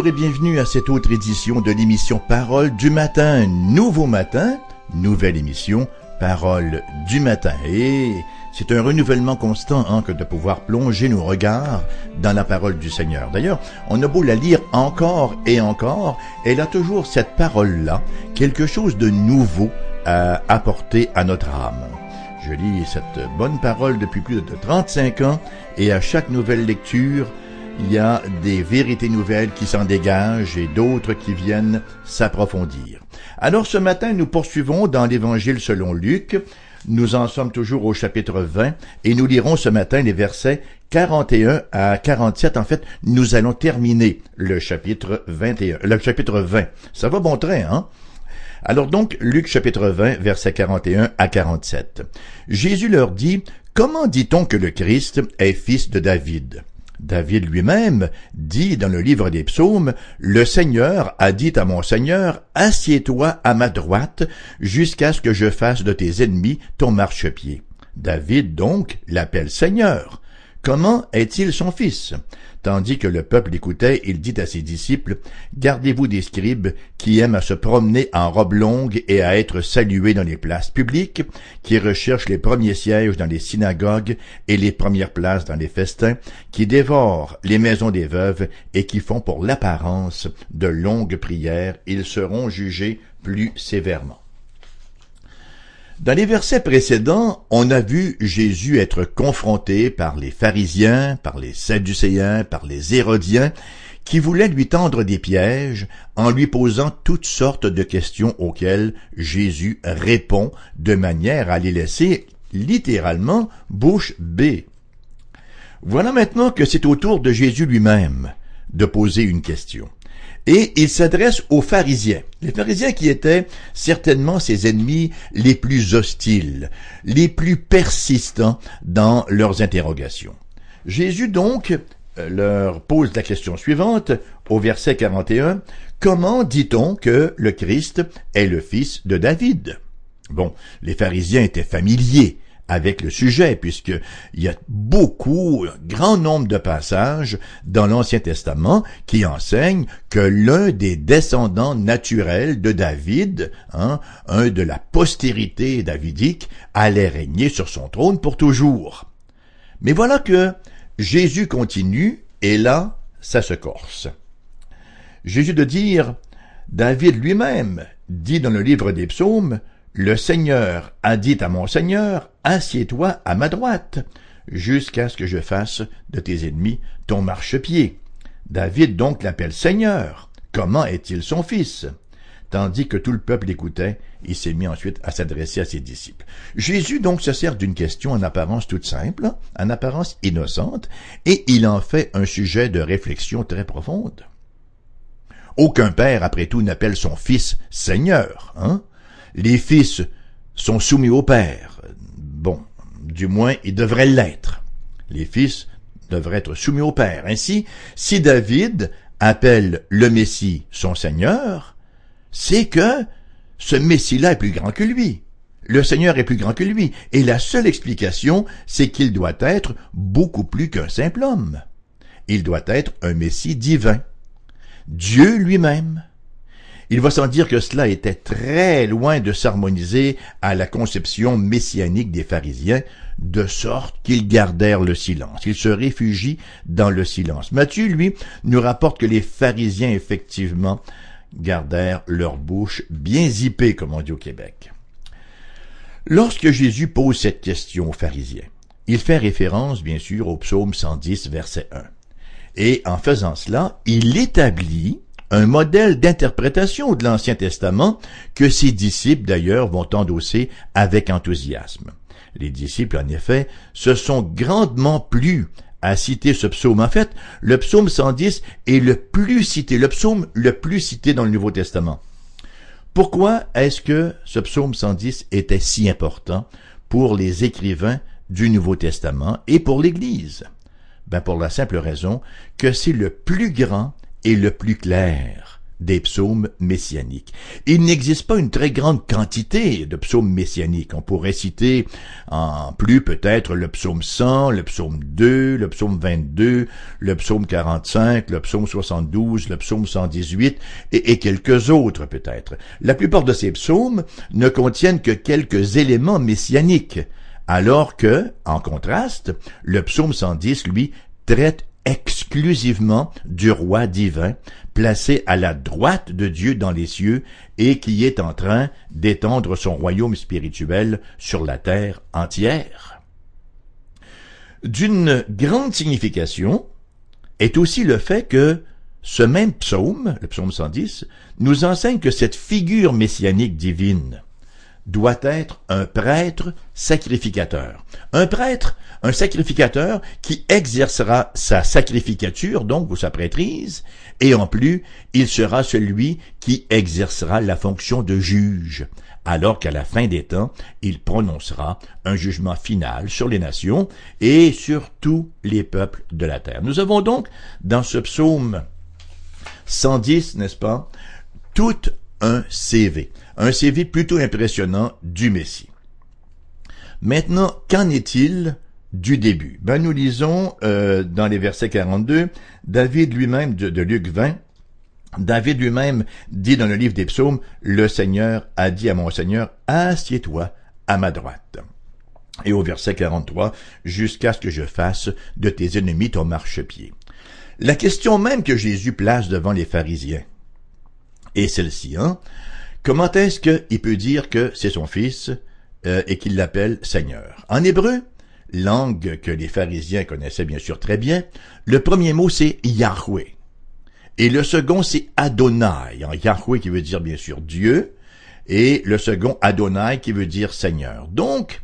Bonjour et bienvenue à cette autre édition de l'émission Parole du matin. Nouveau matin, nouvelle émission, Parole du matin. Et c'est un renouvellement constant hein, que de pouvoir plonger nos regards dans la parole du Seigneur. D'ailleurs, on a beau la lire encore et encore, elle a toujours cette parole-là, quelque chose de nouveau à apporter à notre âme. Je lis cette bonne parole depuis plus de 35 ans et à chaque nouvelle lecture, il y a des vérités nouvelles qui s'en dégagent et d'autres qui viennent s'approfondir. Alors ce matin, nous poursuivons dans l'Évangile selon Luc. Nous en sommes toujours au chapitre 20 et nous lirons ce matin les versets 41 à 47. En fait, nous allons terminer le chapitre 21, le chapitre 20. Ça va bon train, hein? Alors donc, Luc chapitre 20, versets 41 à 47. Jésus leur dit, Comment dit-on que le Christ est fils de David? David lui-même dit dans le livre des psaumes, Le Seigneur a dit à mon Seigneur, Assieds-toi à ma droite jusqu'à ce que je fasse de tes ennemis ton marchepied. David donc l'appelle Seigneur. Comment est-il son fils? Tandis que le peuple écoutait, il dit à ses disciples, Gardez-vous des scribes qui aiment à se promener en robe longue et à être salués dans les places publiques, qui recherchent les premiers sièges dans les synagogues et les premières places dans les festins, qui dévorent les maisons des veuves et qui font pour l'apparence de longues prières, ils seront jugés plus sévèrement. Dans les versets précédents, on a vu Jésus être confronté par les pharisiens, par les sadducéens, par les hérodiens, qui voulaient lui tendre des pièges en lui posant toutes sortes de questions auxquelles Jésus répond de manière à les laisser littéralement bouche bée. Voilà maintenant que c'est au tour de Jésus lui-même de poser une question et il s'adresse aux pharisiens. Les pharisiens qui étaient certainement ses ennemis les plus hostiles, les plus persistants dans leurs interrogations. Jésus donc euh, leur pose la question suivante au verset 41. Comment dit-on que le Christ est le fils de David? Bon, les pharisiens étaient familiers avec le sujet, puisqu'il y a beaucoup, un grand nombre de passages dans l'Ancien Testament qui enseignent que l'un des descendants naturels de David, hein, un de la postérité davidique, allait régner sur son trône pour toujours. Mais voilà que Jésus continue, et là, ça se corse. Jésus de dire, David lui-même dit dans le livre des psaumes, le Seigneur a dit à mon Seigneur, Assieds-toi à ma droite, jusqu'à ce que je fasse de tes ennemis ton marchepied. David donc l'appelle Seigneur. Comment est-il son fils? Tandis que tout le peuple écoutait, il s'est mis ensuite à s'adresser à ses disciples. Jésus donc se sert d'une question en apparence toute simple, en apparence innocente, et il en fait un sujet de réflexion très profonde. Aucun père, après tout, n'appelle son fils Seigneur, hein? Les fils sont soumis au père. Bon, du moins, ils devraient l'être. Les fils devraient être soumis au père. Ainsi, si David appelle le Messie son Seigneur, c'est que ce Messie-là est plus grand que lui. Le Seigneur est plus grand que lui. Et la seule explication, c'est qu'il doit être beaucoup plus qu'un simple homme. Il doit être un Messie divin. Dieu lui-même. Il va sans dire que cela était très loin de s'harmoniser à la conception messianique des pharisiens, de sorte qu'ils gardèrent le silence. Ils se réfugient dans le silence. Matthieu, lui, nous rapporte que les pharisiens, effectivement, gardèrent leur bouche bien zippée, comme on dit au Québec. Lorsque Jésus pose cette question aux pharisiens, il fait référence, bien sûr, au psaume 110, verset 1. Et en faisant cela, il établit un modèle d'interprétation de l'Ancien Testament que ses disciples d'ailleurs vont endosser avec enthousiasme. Les disciples, en effet, se sont grandement plu à citer ce psaume. En fait, le psaume 110 est le plus cité, le psaume le plus cité dans le Nouveau Testament. Pourquoi est-ce que ce psaume 110 était si important pour les écrivains du Nouveau Testament et pour l'Église? Ben pour la simple raison que c'est le plus grand et le plus clair des psaumes messianiques. Il n'existe pas une très grande quantité de psaumes messianiques. On pourrait citer en plus peut-être le psaume 100, le psaume 2, le psaume 22, le psaume 45, le psaume 72, le psaume 118 et, et quelques autres peut-être. La plupart de ces psaumes ne contiennent que quelques éléments messianiques, alors que, en contraste, le psaume 110, lui, traite exclusivement du roi divin, placé à la droite de Dieu dans les cieux et qui est en train d'étendre son royaume spirituel sur la terre entière. D'une grande signification est aussi le fait que ce même psaume, le psaume 110, nous enseigne que cette figure messianique divine doit être un prêtre sacrificateur. Un prêtre, un sacrificateur qui exercera sa sacrificature, donc, ou sa prêtrise, et en plus, il sera celui qui exercera la fonction de juge, alors qu'à la fin des temps, il prononcera un jugement final sur les nations et sur tous les peuples de la terre. Nous avons donc, dans ce psaume 110, n'est-ce pas, tout un CV un CV plutôt impressionnant du Messie. Maintenant, qu'en est-il du début? Ben nous lisons euh, dans les versets 42, David lui-même de, de Luc 20, David lui-même dit dans le livre des psaumes, Le Seigneur a dit à mon Seigneur, Assieds-toi à ma droite. Et au verset 43, Jusqu'à ce que je fasse de tes ennemis ton marchepied. La question même que Jésus place devant les pharisiens est celle-ci, hein Comment est-ce qu'il peut dire que c'est son fils euh, et qu'il l'appelle Seigneur? En hébreu, langue que les pharisiens connaissaient bien sûr très bien, le premier mot c'est Yahweh. Et le second c'est Adonai, en Yahweh qui veut dire bien sûr Dieu, et le second Adonai qui veut dire Seigneur. Donc,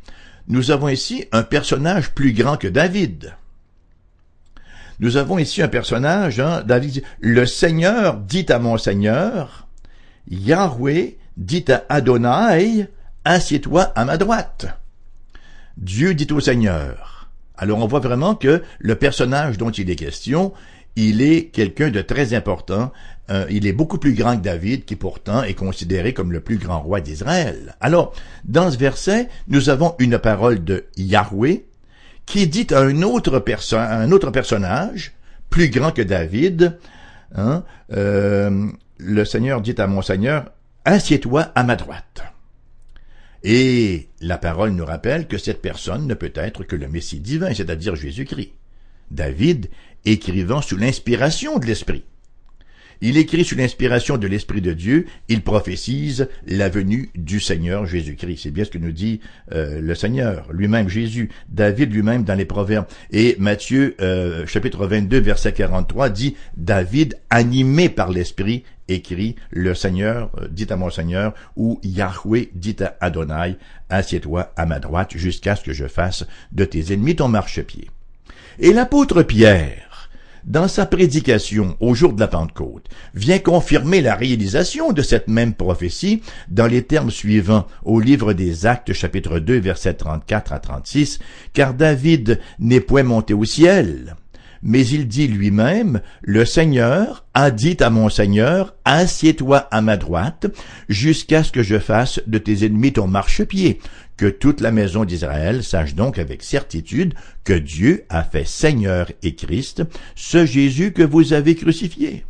nous avons ici un personnage plus grand que David. Nous avons ici un personnage, hein, David, le Seigneur dit à mon Seigneur, Yahweh dit à Adonai, assieds-toi à ma droite. Dieu dit au Seigneur. Alors on voit vraiment que le personnage dont il est question, il est quelqu'un de très important. Euh, il est beaucoup plus grand que David, qui pourtant est considéré comme le plus grand roi d'Israël. Alors, dans ce verset, nous avons une parole de Yahweh qui dit à un autre, un autre personnage, plus grand que David, hein, euh, le Seigneur dit à mon Seigneur, Assieds-toi à ma droite. Et la parole nous rappelle que cette personne ne peut être que le Messie divin, c'est-à-dire Jésus-Christ. David écrivant sous l'inspiration de l'Esprit. Il écrit sous l'inspiration de l'Esprit de Dieu, il prophétise la venue du Seigneur Jésus-Christ. C'est bien ce que nous dit euh, le Seigneur, lui-même Jésus, David lui-même dans les Proverbes. Et Matthieu euh, chapitre 22 verset 43 dit, David animé par l'Esprit écrit, le Seigneur euh, dit à mon Seigneur, ou Yahweh dit à Adonai, assieds-toi à ma droite jusqu'à ce que je fasse de tes ennemis ton marchepied. Et l'apôtre Pierre, dans sa prédication au jour de la Pentecôte, vient confirmer la réalisation de cette même prophétie dans les termes suivants au livre des Actes chapitre 2 versets 34 à 36, car David n'est point monté au ciel, mais il dit lui-même, Le Seigneur a dit à mon Seigneur, Assieds-toi à ma droite, jusqu'à ce que je fasse de tes ennemis ton marchepied. Que toute la maison d'Israël sache donc avec certitude que Dieu a fait Seigneur et Christ, ce Jésus que vous avez crucifié.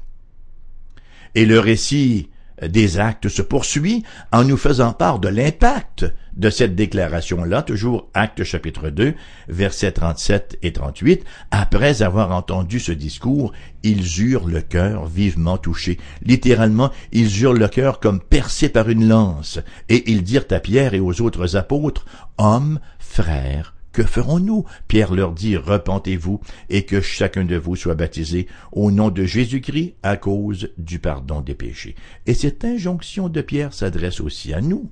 Et le récit des actes se poursuit en nous faisant part de l'impact de cette déclaration-là, toujours acte chapitre 2, versets 37 et 38. Après avoir entendu ce discours, ils eurent le cœur vivement touché. Littéralement, ils eurent le cœur comme percé par une lance. Et ils dirent à Pierre et aux autres apôtres, Hommes, frères, que ferons-nous? Pierre leur dit, Repentez-vous, et que chacun de vous soit baptisé au nom de Jésus-Christ à cause du pardon des péchés. Et cette injonction de Pierre s'adresse aussi à nous.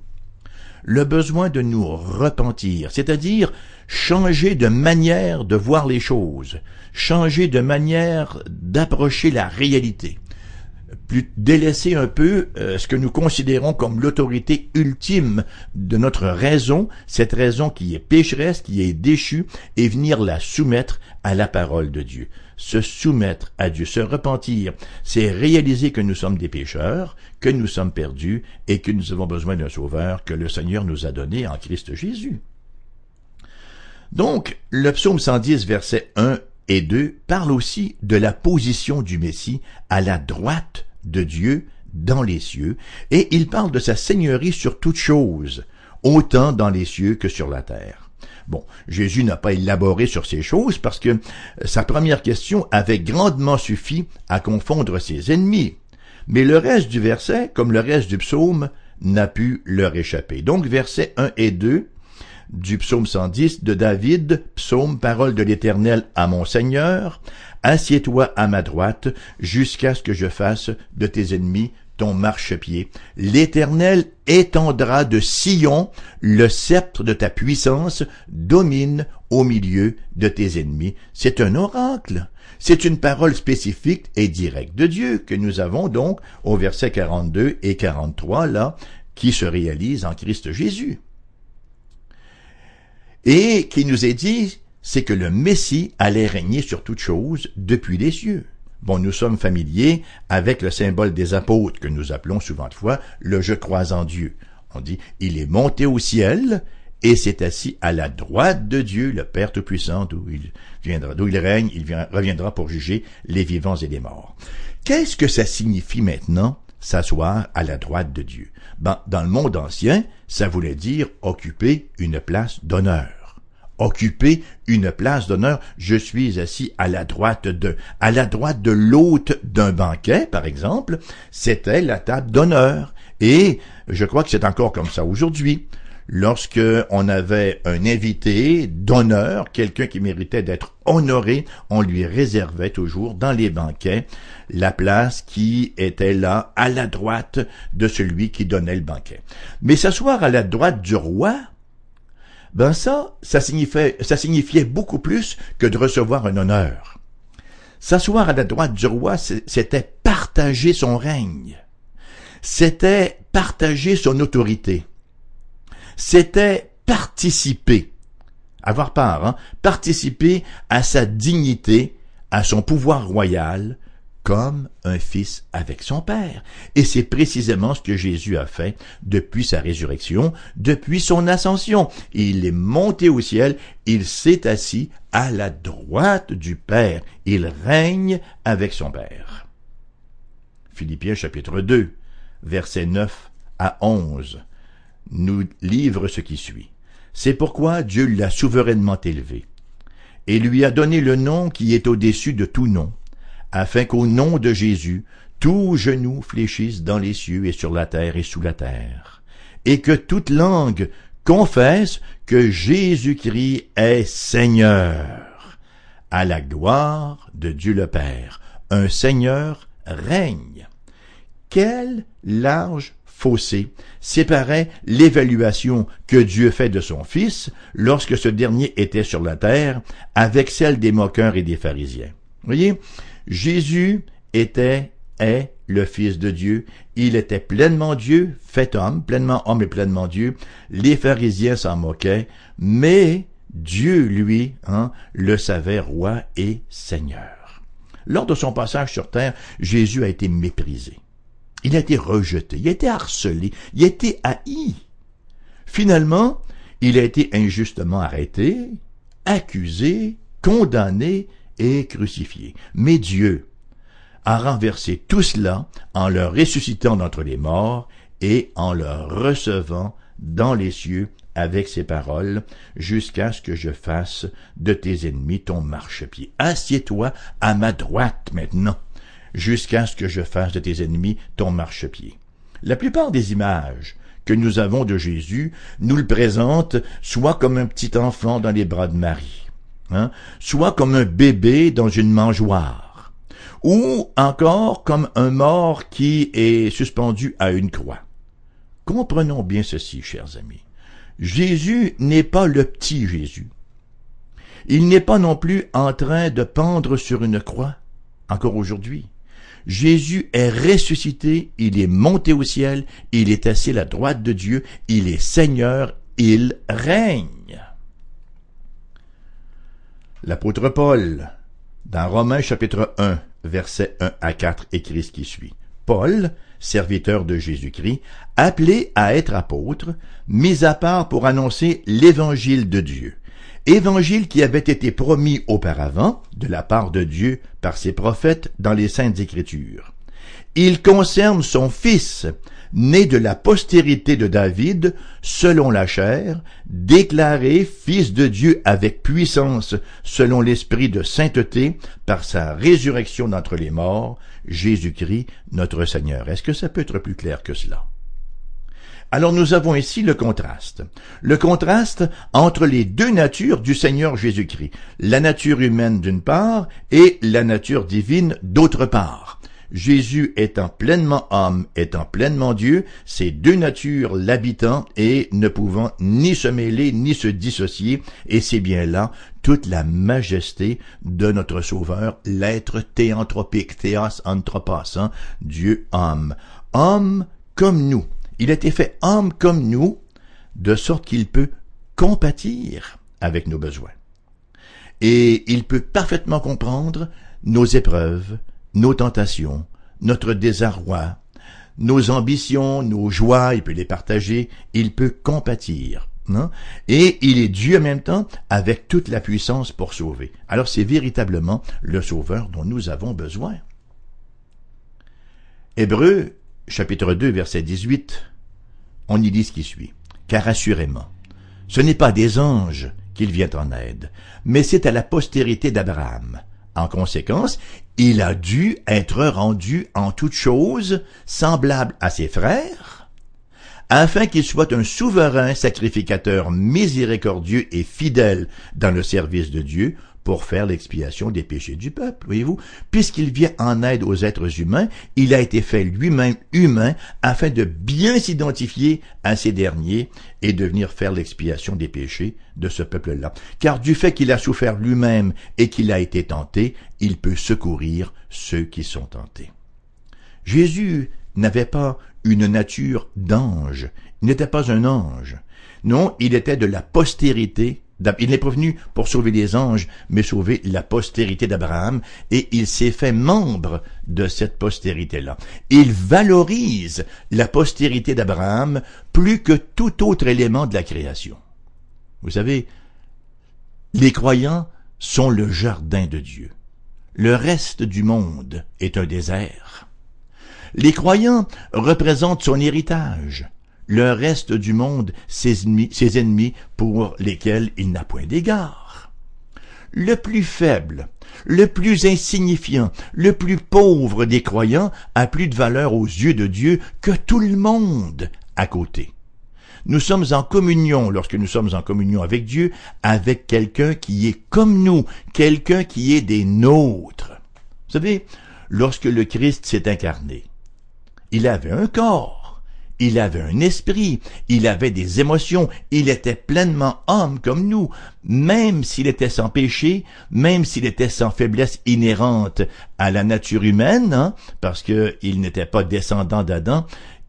Le besoin de nous repentir, c'est-à-dire changer de manière de voir les choses, changer de manière d'approcher la réalité plus délaisser un peu euh, ce que nous considérons comme l'autorité ultime de notre raison, cette raison qui est pécheresse, qui est déchue, et venir la soumettre à la parole de Dieu. Se soumettre à Dieu, se repentir. C'est réaliser que nous sommes des pécheurs, que nous sommes perdus et que nous avons besoin d'un sauveur que le Seigneur nous a donné en Christ Jésus. Donc, le psaume 110, versets 1 et 2 parle aussi de la position du Messie à la droite de Dieu dans les cieux, et il parle de sa seigneurie sur toutes choses, autant dans les cieux que sur la terre. Bon, Jésus n'a pas élaboré sur ces choses parce que sa première question avait grandement suffi à confondre ses ennemis. Mais le reste du verset, comme le reste du psaume, n'a pu leur échapper. Donc versets 1 et 2 du psaume 110 de David, psaume parole de l'Éternel à mon Seigneur, assieds-toi à ma droite jusqu'à ce que je fasse de tes ennemis ton marchepied. L'Éternel étendra de Sion le sceptre de ta puissance, domine au milieu de tes ennemis. C'est un oracle. C'est une parole spécifique et directe de Dieu que nous avons donc au verset 42 et 43 là, qui se réalise en Christ Jésus. Et qui nous est dit, c'est que le Messie allait régner sur toutes choses depuis les cieux. Bon, nous sommes familiers avec le symbole des apôtres que nous appelons souvent de fois le je crois en Dieu. On dit, il est monté au ciel et s'est assis à la droite de Dieu, le Père Tout-Puissant, d'où il viendra, d'où il règne, il reviendra pour juger les vivants et les morts. Qu'est-ce que ça signifie maintenant, s'asseoir à la droite de Dieu? Ben, dans le monde ancien, ça voulait dire occuper une place d'honneur occuper une place d'honneur. Je suis assis à la droite de, à la droite de l'hôte d'un banquet, par exemple. C'était la table d'honneur. Et je crois que c'est encore comme ça aujourd'hui. Lorsque on avait un invité d'honneur, quelqu'un qui méritait d'être honoré, on lui réservait toujours dans les banquets la place qui était là à la droite de celui qui donnait le banquet. Mais s'asseoir à la droite du roi, ben ça, ça signifiait, beaucoup plus que de recevoir un honneur. S'asseoir à la droite du roi, c'était partager son règne. C'était partager son autorité. C'était participer, avoir part, hein, participer à sa dignité, à son pouvoir royal, comme un fils avec son Père. Et c'est précisément ce que Jésus a fait depuis sa résurrection, depuis son ascension. Il est monté au ciel, il s'est assis à la droite du Père, il règne avec son Père. Philippiens chapitre 2, versets 9 à 11 nous livre ce qui suit. C'est pourquoi Dieu l'a souverainement élevé et lui a donné le nom qui est au-dessus de tout nom afin qu'au nom de Jésus, tout genou fléchisse dans les cieux et sur la terre et sous la terre, et que toute langue confesse que Jésus-Christ est Seigneur, à la gloire de Dieu le Père. Un Seigneur règne. Quel large fossé séparait l'évaluation que Dieu fait de son Fils lorsque ce dernier était sur la terre avec celle des moqueurs et des pharisiens. Voyez, Jésus était, est le Fils de Dieu. Il était pleinement Dieu, fait homme, pleinement homme et pleinement Dieu. Les pharisiens s'en moquaient, mais Dieu, lui, hein, le savait roi et seigneur. Lors de son passage sur terre, Jésus a été méprisé. Il a été rejeté, il a été harcelé, il a été haï. Finalement, il a été injustement arrêté, accusé, condamné et crucifié. Mais Dieu a renversé tout cela en le ressuscitant d'entre les morts et en le recevant dans les cieux avec ses paroles, jusqu'à ce que je fasse de tes ennemis ton marchepied. Assieds-toi à ma droite maintenant, jusqu'à ce que je fasse de tes ennemis ton marchepied. La plupart des images que nous avons de Jésus nous le présentent soit comme un petit enfant dans les bras de Marie, hein, soit comme un bébé dans une mangeoire, ou encore comme un mort qui est suspendu à une croix. Comprenons bien ceci, chers amis. Jésus n'est pas le petit Jésus. Il n'est pas non plus en train de pendre sur une croix, encore aujourd'hui. Jésus est ressuscité, il est monté au ciel, il est assis à la droite de Dieu, il est Seigneur, il règne. L'apôtre Paul Dans Romains chapitre 1, versets 1 à 4, écrit ce qui suit. Paul, serviteur de Jésus-Christ, appelé à être apôtre, mis à part pour annoncer l'évangile de Dieu. Évangile qui avait été promis auparavant de la part de Dieu par ses prophètes dans les Saintes Écritures. Il concerne son Fils, né de la postérité de David, selon la chair, déclaré Fils de Dieu avec puissance, selon l'esprit de sainteté, par sa résurrection d'entre les morts, Jésus-Christ, notre Seigneur. Est-ce que ça peut être plus clair que cela? Alors nous avons ici le contraste. Le contraste entre les deux natures du Seigneur Jésus-Christ. La nature humaine d'une part et la nature divine d'autre part. Jésus étant pleinement homme, étant pleinement Dieu, ces deux natures l'habitant et ne pouvant ni se mêler ni se dissocier, et c'est bien là toute la majesté de notre Sauveur, l'être théanthropique, théos anthropos, hein, Dieu homme. Homme comme nous. Il a été fait homme comme nous, de sorte qu'il peut compatir avec nos besoins. Et il peut parfaitement comprendre nos épreuves, nos tentations, notre désarroi, nos ambitions, nos joies, il peut les partager, il peut compatir. Non? Et il est Dieu en même temps avec toute la puissance pour sauver. Alors c'est véritablement le sauveur dont nous avons besoin. Hébreu, chapitre 2, verset 18, on y dit ce qui suit. Car assurément, ce n'est pas des anges qu'il vient en aide, mais c'est à la postérité d'Abraham. En conséquence, il a dû être rendu en toutes choses semblable à ses frères, afin qu'il soit un souverain sacrificateur miséricordieux et fidèle dans le service de Dieu pour faire l'expiation des péchés du peuple, voyez-vous? Puisqu'il vient en aide aux êtres humains, il a été fait lui-même humain afin de bien s'identifier à ces derniers et de venir faire l'expiation des péchés de ce peuple-là. Car du fait qu'il a souffert lui-même et qu'il a été tenté, il peut secourir ceux qui sont tentés. Jésus n'avait pas une nature d'ange. Il n'était pas un ange. Non, il était de la postérité il n'est pas venu pour sauver les anges, mais sauver la postérité d'Abraham, et il s'est fait membre de cette postérité-là. Il valorise la postérité d'Abraham plus que tout autre élément de la création. Vous savez, les croyants sont le jardin de Dieu. Le reste du monde est un désert. Les croyants représentent son héritage le reste du monde ses ennemis, ses ennemis pour lesquels il n'a point d'égard. Le plus faible, le plus insignifiant, le plus pauvre des croyants a plus de valeur aux yeux de Dieu que tout le monde à côté. Nous sommes en communion, lorsque nous sommes en communion avec Dieu, avec quelqu'un qui est comme nous, quelqu'un qui est des nôtres. Vous savez, lorsque le Christ s'est incarné, il avait un corps, il avait un esprit, il avait des émotions, il était pleinement homme comme nous, même s'il était sans péché, même s'il était sans faiblesse inhérente à la nature humaine, hein, parce qu'il n'était pas descendant d'Adam,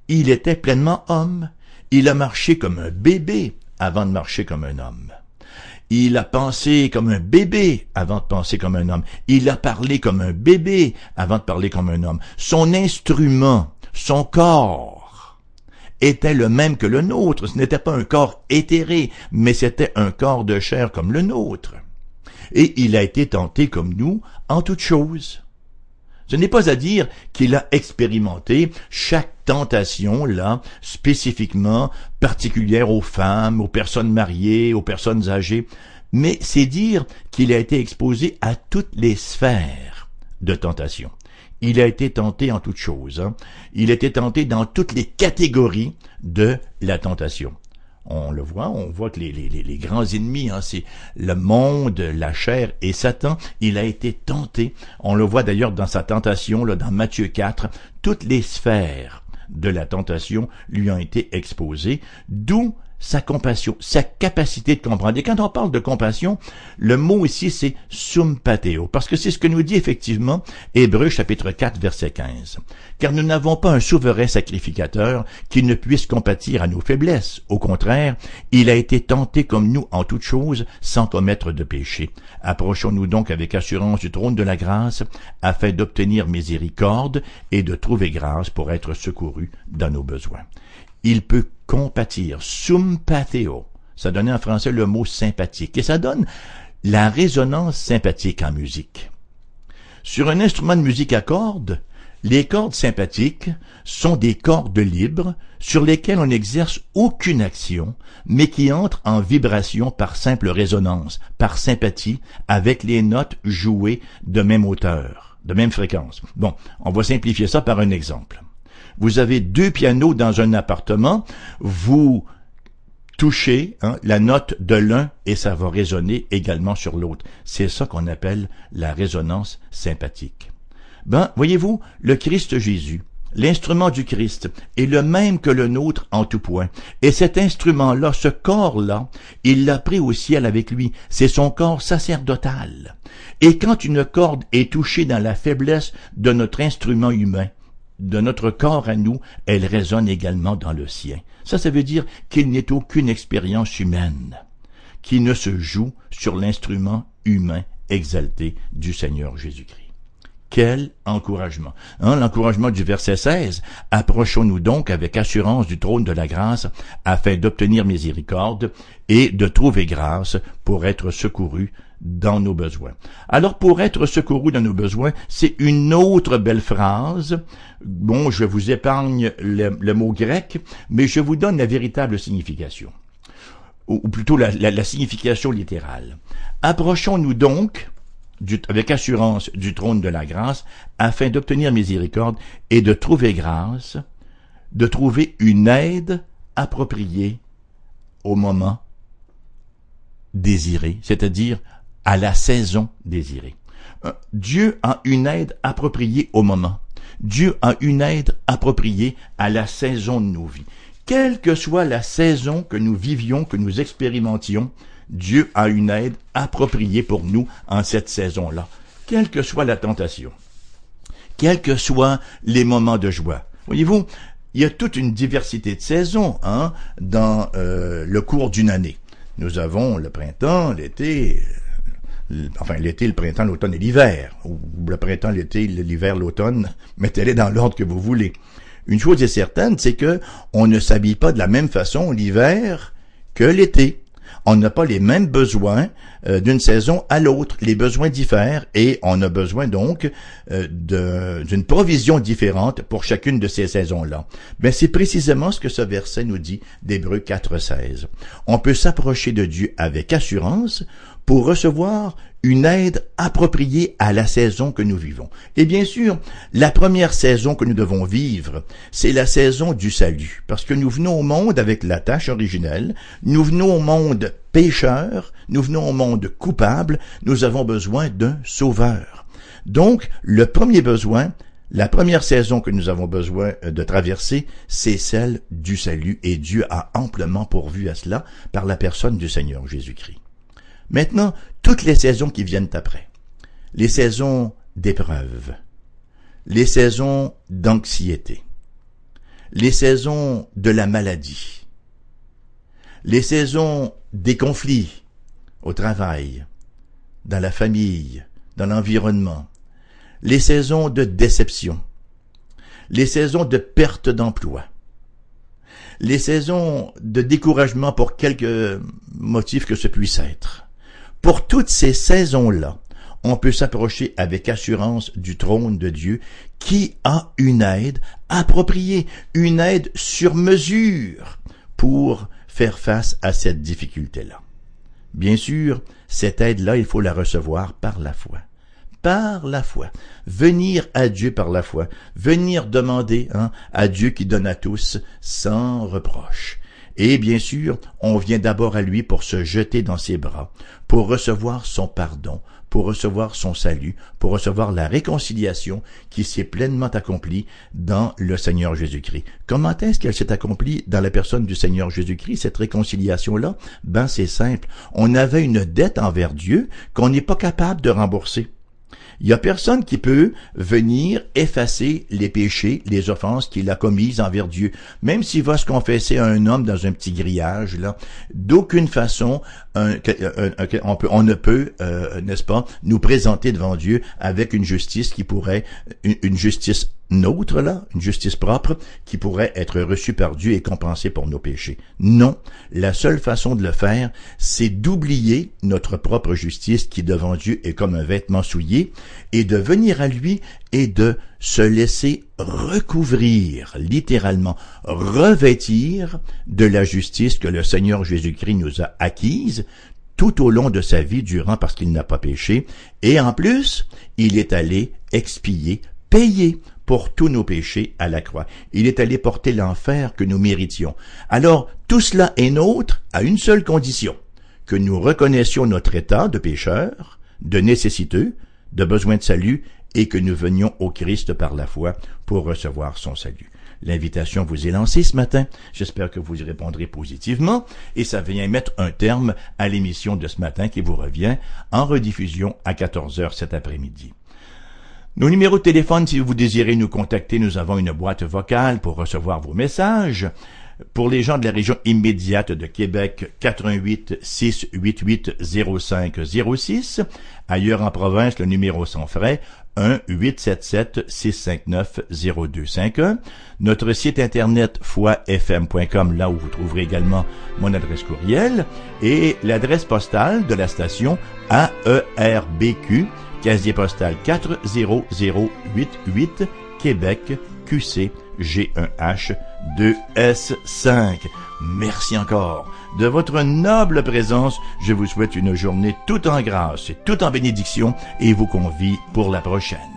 il était pleinement homme. Il a marché comme un bébé avant de marcher comme un homme. Il a pensé comme un bébé avant de penser comme un homme. Il a parlé comme un bébé avant de parler comme un homme. Son instrument, son corps, était le même que le nôtre. Ce n'était pas un corps éthéré, mais c'était un corps de chair comme le nôtre. Et il a été tenté comme nous en toutes choses. Ce n'est pas à dire qu'il a expérimenté chaque tentation, là, spécifiquement particulière aux femmes, aux personnes mariées, aux personnes âgées, mais c'est dire qu'il a été exposé à toutes les sphères de tentation il a été tenté en toutes choses. Hein. Il a été tenté dans toutes les catégories de la tentation. On le voit, on voit que les, les, les grands ennemis, hein, c'est le monde, la chair et Satan. Il a été tenté. On le voit d'ailleurs dans sa tentation, là, dans Matthieu 4. Toutes les sphères de la tentation lui ont été exposées, d'où sa compassion, sa capacité de comprendre. Et quand on parle de compassion, le mot ici c'est sumpateo, parce que c'est ce que nous dit effectivement Hébreu chapitre 4 verset 15. Car nous n'avons pas un souverain sacrificateur qui ne puisse compatir à nos faiblesses. Au contraire, il a été tenté comme nous en toutes choses sans commettre de péché. Approchons-nous donc avec assurance du trône de la grâce afin d'obtenir miséricorde et de trouver grâce pour être secourus dans nos besoins il peut compatir. Sumpathéo. Ça donnait en français le mot sympathique. Et ça donne la résonance sympathique en musique. Sur un instrument de musique à cordes, les cordes sympathiques sont des cordes libres sur lesquelles on n'exerce aucune action, mais qui entrent en vibration par simple résonance, par sympathie, avec les notes jouées de même hauteur, de même fréquence. Bon, on va simplifier ça par un exemple vous avez deux pianos dans un appartement, vous touchez hein, la note de l'un et ça va résonner également sur l'autre. C'est ça qu'on appelle la résonance sympathique. Ben, voyez-vous, le Christ Jésus, l'instrument du Christ est le même que le nôtre en tout point. Et cet instrument-là, ce corps-là, il l'a pris au ciel avec lui. C'est son corps sacerdotal. Et quand une corde est touchée dans la faiblesse de notre instrument humain, de notre corps à nous, elle résonne également dans le sien. Ça, ça veut dire qu'il n'est aucune expérience humaine qui ne se joue sur l'instrument humain exalté du Seigneur Jésus-Christ. Quel encouragement. Hein, L'encouragement du verset 16. Approchons-nous donc avec assurance du trône de la grâce afin d'obtenir miséricorde et de trouver grâce pour être secourus dans nos besoins. Alors pour être secouru dans nos besoins, c'est une autre belle phrase. Bon, je vous épargne le, mot grec, mais je vous donne la véritable signification, ou, plutôt la, signification littérale. Approchons-nous donc avec assurance du trône de la grâce, afin d'obtenir miséricorde et de trouver grâce, de trouver une aide appropriée au moment désiré, c'est-à-dire à la saison désirée. Euh, Dieu a une aide appropriée au moment. Dieu a une aide appropriée à la saison de nos vies. Quelle que soit la saison que nous vivions, que nous expérimentions, Dieu a une aide appropriée pour nous en cette saison-là. Quelle que soit la tentation, quels que soient les moments de joie. Voyez-vous, il y a toute une diversité de saisons hein, dans euh, le cours d'une année. Nous avons le printemps, l'été, enfin l'été, le printemps, l'automne et l'hiver, ou le printemps, l'été, l'hiver, l'automne, mettez-les dans l'ordre que vous voulez. Une chose est certaine, c'est que on ne s'habille pas de la même façon l'hiver que l'été. On n'a pas les mêmes besoins euh, d'une saison à l'autre. Les besoins diffèrent et on a besoin donc euh, d'une provision différente pour chacune de ces saisons-là. Mais c'est précisément ce que ce verset nous dit d'Hébreu 4.16. On peut s'approcher de Dieu avec assurance pour recevoir une aide appropriée à la saison que nous vivons. Et bien sûr, la première saison que nous devons vivre, c'est la saison du salut, parce que nous venons au monde avec la tâche originelle, nous venons au monde pécheur, nous venons au monde coupable, nous avons besoin d'un sauveur. Donc, le premier besoin, la première saison que nous avons besoin de traverser, c'est celle du salut, et Dieu a amplement pourvu à cela par la personne du Seigneur Jésus-Christ. Maintenant, toutes les saisons qui viennent après. Les saisons d'épreuve, les saisons d'anxiété, les saisons de la maladie, les saisons des conflits au travail, dans la famille, dans l'environnement, les saisons de déception, les saisons de perte d'emploi, les saisons de découragement pour quelque motif que ce puisse être, pour toutes ces saisons-là, on peut s'approcher avec assurance du trône de Dieu qui a une aide appropriée, une aide sur mesure pour faire face à cette difficulté-là. Bien sûr, cette aide-là, il faut la recevoir par la foi. Par la foi. Venir à Dieu par la foi. Venir demander hein, à Dieu qui donne à tous sans reproche. Et bien sûr, on vient d'abord à lui pour se jeter dans ses bras, pour recevoir son pardon, pour recevoir son salut, pour recevoir la réconciliation qui s'est pleinement accomplie dans le Seigneur Jésus-Christ. Comment est-ce qu'elle s'est accomplie dans la personne du Seigneur Jésus-Christ, cette réconciliation-là? Ben, c'est simple. On avait une dette envers Dieu qu'on n'est pas capable de rembourser. Il y a personne qui peut venir effacer les péchés, les offenses qu'il a commises envers Dieu. Même s'il va se confesser à un homme dans un petit grillage, là, d'aucune façon, on, ne peut, euh, n'est-ce pas, nous présenter devant Dieu avec une justice qui pourrait, une justice nôtre, là, une justice propre, qui pourrait être reçue par Dieu et compensée pour nos péchés. Non, la seule façon de le faire, c'est d'oublier notre propre justice qui devant Dieu est comme un vêtement souillé, et de venir à lui et de se laisser recouvrir, littéralement, revêtir de la justice que le Seigneur Jésus-Christ nous a acquise tout au long de sa vie durant parce qu'il n'a pas péché, et en plus, il est allé expier, payer pour tous nos péchés à la croix. Il est allé porter l'enfer que nous méritions. Alors, tout cela est nôtre à une seule condition, que nous reconnaissions notre état de pécheur, de nécessiteux, de besoin de salut, et que nous venions au Christ par la foi pour recevoir son salut. L'invitation vous est lancée ce matin. J'espère que vous y répondrez positivement et ça vient mettre un terme à l'émission de ce matin qui vous revient en rediffusion à 14 heures cet après-midi. Nos numéros de téléphone, si vous désirez nous contacter, nous avons une boîte vocale pour recevoir vos messages. Pour les gens de la région immédiate de Québec, 88 688 0506. Ailleurs en province, le numéro sans frais, 1 877 659 0251. Notre site internet foifm.com, là où vous trouverez également mon adresse courriel et l'adresse postale de la station AERBQ casier postal 40088, Québec, QC G1H 2S5. Merci encore de votre noble présence. Je vous souhaite une journée tout en grâce et tout en bénédiction et vous convie pour la prochaine.